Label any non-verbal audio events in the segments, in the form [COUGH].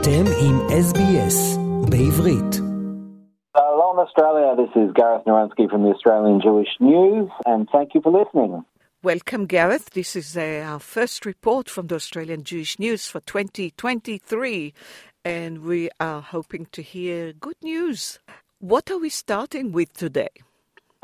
אתם עם SBS בעברית. Hello Australia, this is Gareth Narunsky from the Australian Jewish News and thank you for listening. Welcome, Gareth. This is uh, our first report from the Australian Jewish News for 2023, and we are hoping to hear good news. What are we starting with today?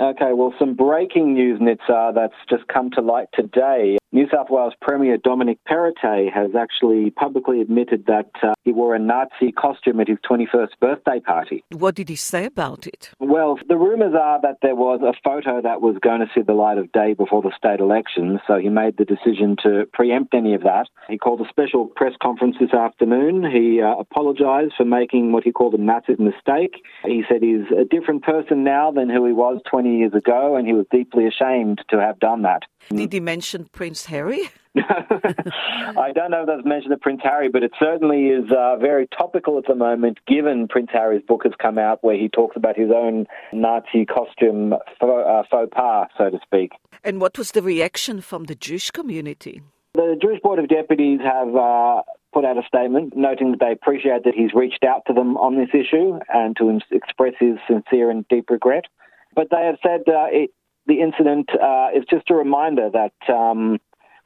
Okay, well, some breaking news, Nitza, that's just come to light today. New South Wales Premier Dominic Perrottet has actually publicly admitted that uh, he wore a Nazi costume at his 21st birthday party. What did he say about it? Well, the rumours are that there was a photo that was going to see the light of day before the state elections, so he made the decision to preempt any of that. He called a special press conference this afternoon. He uh, apologised for making what he called a massive mistake. He said he's a different person now than who he was 20 years ago, and he was deeply ashamed to have done that. Did he mention Prince Harry? [LAUGHS] I don't know if that's mentioned of Prince Harry, but it certainly is uh, very topical at the moment, given Prince Harry's book has come out where he talks about his own Nazi costume faux, uh, faux pas, so to speak. And what was the reaction from the Jewish community? The Jewish Board of Deputies have uh, put out a statement noting that they appreciate that he's reached out to them on this issue and to express his sincere and deep regret. But they have said uh, it, the incident uh, is just a reminder that um,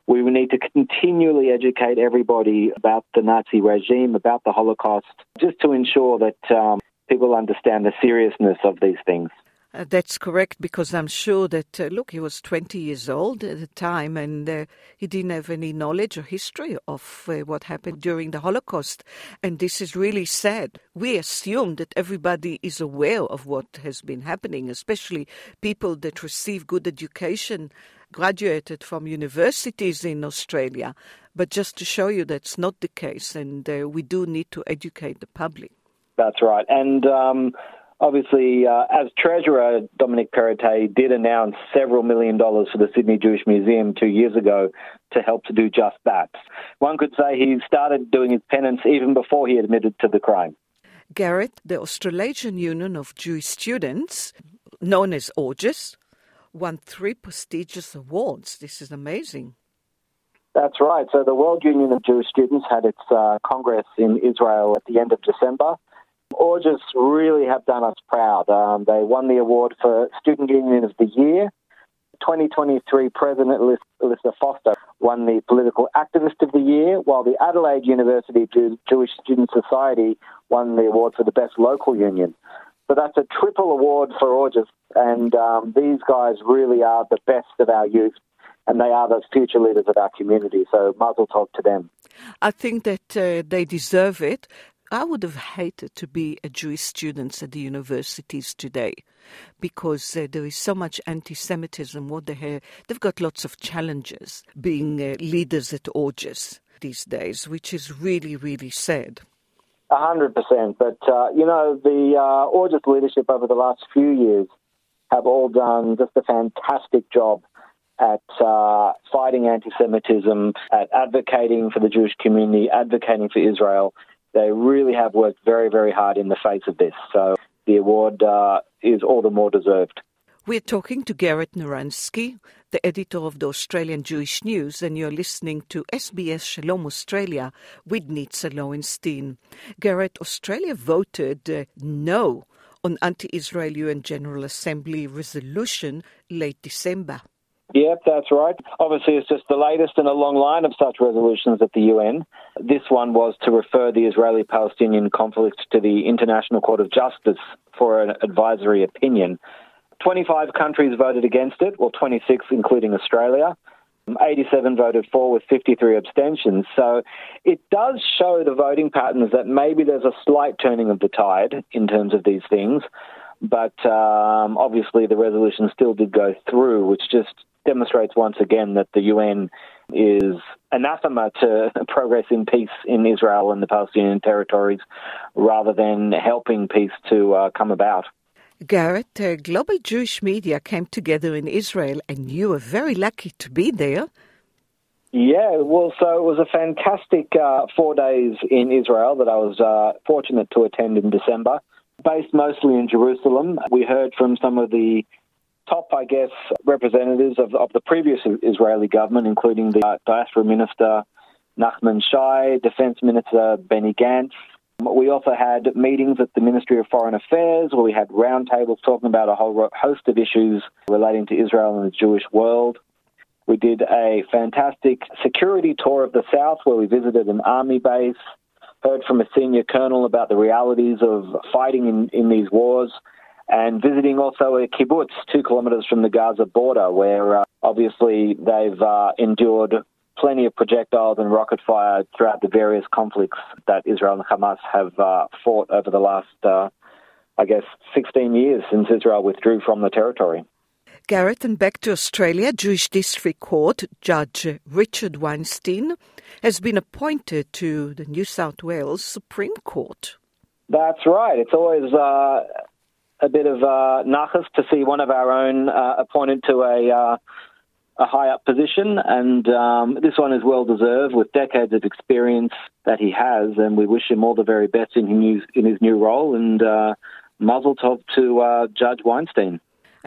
we need to continually educate everybody about the Nazi regime, about the Holocaust, just to ensure that um, people understand the seriousness of these things. Uh, that's correct because I'm sure that, uh, look, he was 20 years old at the time and uh, he didn't have any knowledge or history of uh, what happened during the Holocaust. And this is really sad. We assume that everybody is aware of what has been happening, especially people that receive good education, graduated from universities in Australia. But just to show you that's not the case, and uh, we do need to educate the public. That's right. And um, obviously, uh, as Treasurer, Dominic Perrottet did announce several million dollars for the Sydney Jewish Museum two years ago to help to do just that. One could say he started doing his penance even before he admitted to the crime. Gareth, the Australasian Union of Jewish Students, known as AUJS, won three prestigious awards. This is amazing. That's right. So the World Union of Jewish Students had its uh, congress in Israel at the end of December. AUJS really have done us proud. Um, they won the award for Student Union of the Year. 2023 President Alyssa Foster won the Political Activist of the Year, while the Adelaide University Jew- Jewish Student Society won the award for the Best Local Union. So that's a triple award for AUJS, and um, these guys really are the best of our youth, and they are the future leaders of our community. So mazel tov to them. I think that uh, they deserve it. I would have hated to be a Jewish student at the universities today because uh, there is so much anti Semitism. What they have, they've got lots of challenges being uh, leaders at AUJS these days, which is really, really sad. A hundred percent. But uh, you know, the uh, leadership over the last few years have all done just a fantastic job at uh, fighting anti-Semitism, at advocating for the Jewish community, advocating for Israel. They really have worked very, very hard in the face of this. So the award uh, is all the more deserved. We're talking to Gareth Narunsky, the editor of the Australian Jewish News, and you're listening to SBS Shalom Australia with Nitza Lowenstein. Gareth, Australia voted uh, no on anti-Israel UN General Assembly resolution late December. Yep, that's right. Obviously, it's just the latest in a long line of such resolutions at the UN. This one was to refer the Israeli Palestinian conflict to the International Court of Justice for an advisory opinion. 25 countries voted against it, well, 26, including Australia. 87 voted for with 53 abstentions. So it does show the voting patterns that maybe there's a slight turning of the tide in terms of these things. But um, obviously, the resolution still did go through, which just demonstrates once again that the UN is anathema to [LAUGHS] progress in peace in Israel and the Palestinian territories rather than helping peace to uh, come about. Gareth, uh, global Jewish media came together in Israel, and you were very lucky to be there. Yeah, well, so it was a fantastic uh, four days in Israel that I was uh, fortunate to attend in December. Based mostly in Jerusalem, we heard from some of the top, I guess, representatives of, of the previous Israeli government, including the uh, diaspora minister Nachman Shai, defense minister Benny Gantz, We also had meetings at the Ministry of Foreign Affairs where we had roundtables talking about a whole host of issues relating to Israel and the Jewish world. We did a fantastic security tour of the South where we visited an army base, heard from a senior colonel about the realities of fighting in, in these wars, and visiting also a kibbutz two kilometres from the Gaza border where uh, obviously they've uh, endured plenty of projectiles and rocket fire throughout the various conflicts that Israel and Hamas have uh, fought over the last, uh, I guess, 16 years since Israel withdrew from the territory. Gareth, and back to Australia, Jewish District Court Judge Richard Weinstein has been appointed to the New South Wales Supreme Court. That's right. It's always uh, a bit of uh, nachas to see one of our own uh, appointed to a uh, a high up position, and um, this one is well deserved with decades of experience that he has, and we wish him all the very best in his, in his new role. And uh, mazel tov to uh, Judge Weinstein.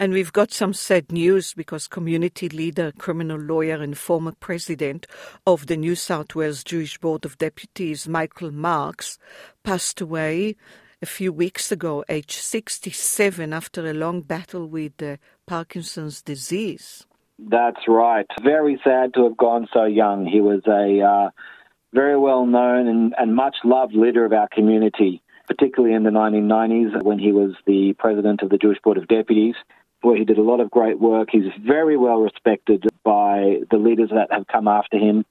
And we've got some sad news because community leader, criminal lawyer, and former president of the New South Wales Jewish Board of Deputies, Michael Marks, passed away a few weeks ago, aged 67, after a long battle with uh, Parkinson's disease. That's right. Very sad to have gone so young. He was a uh, very well known and, and much loved leader of our community, particularly in the 1990s when he was the president of the Jewish Board of Deputies, where he did a lot of great work. He's very well respected by the leaders that have come after him.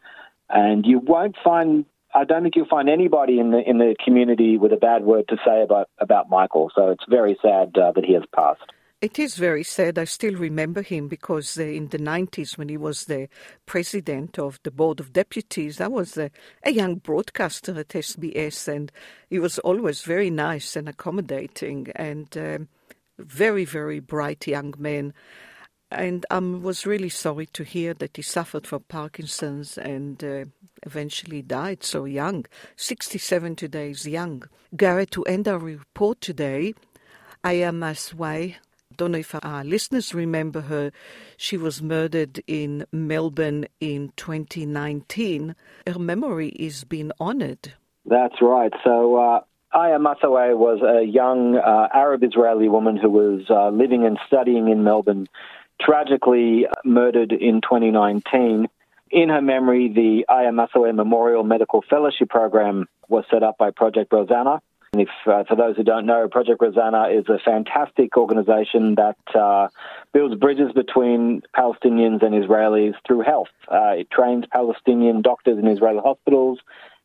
And you won't find I don't think you'll find anybody in the in the community with a bad word to say about about Michael. So it's very sad uh, that he has passed. It is very sad. I still remember him because uh, in the 90s, when he was the president of the Board of Deputies, I was a, a young broadcaster at SBS, and he was always very nice and accommodating and um, very, very bright young man. And I um, was really sorry to hear that he suffered from Parkinson's and uh, eventually died so young. 67 today is young. Gareth, to end our report today, I Aiia Maasarwe don't know if our listeners remember her. She was murdered in Melbourne in 2019. Her memory is being honored. That's right. So, uh, Aiia Maasarwe was a young uh, Arab Israeli woman who was uh, living and studying in Melbourne, tragically murdered in 2019. In her memory, the Aiia Maasarwe Memorial Medical Fellowship Program was set up by Project Rozana. And if, uh, for those who don't know, Project Rozana is a fantastic organization that uh, builds bridges between Palestinians and Israelis through health. Uh, it trains Palestinian doctors in Israeli hospitals.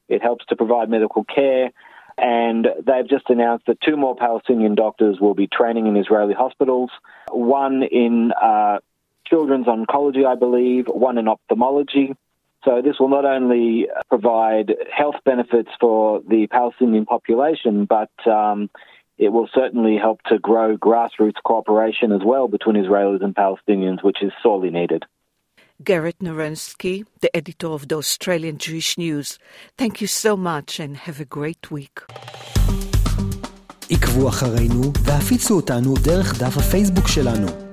It helps to provide medical care. And they've just announced that two more Palestinian doctors will be training in Israeli hospitals, one in uh, children's oncology, I believe, one in ophthalmology. So this will not only provide health benefits for the Palestinian population, but um, it will certainly help to grow grassroots cooperation as well between Israelis and Palestinians, which is sorely needed. Gareth Narunsky, the editor of the Australian Jewish News. Thank you so much and have a great week. עקבו אחרינו והפיצו אותנו דרך דף הפייסבוק שלנו.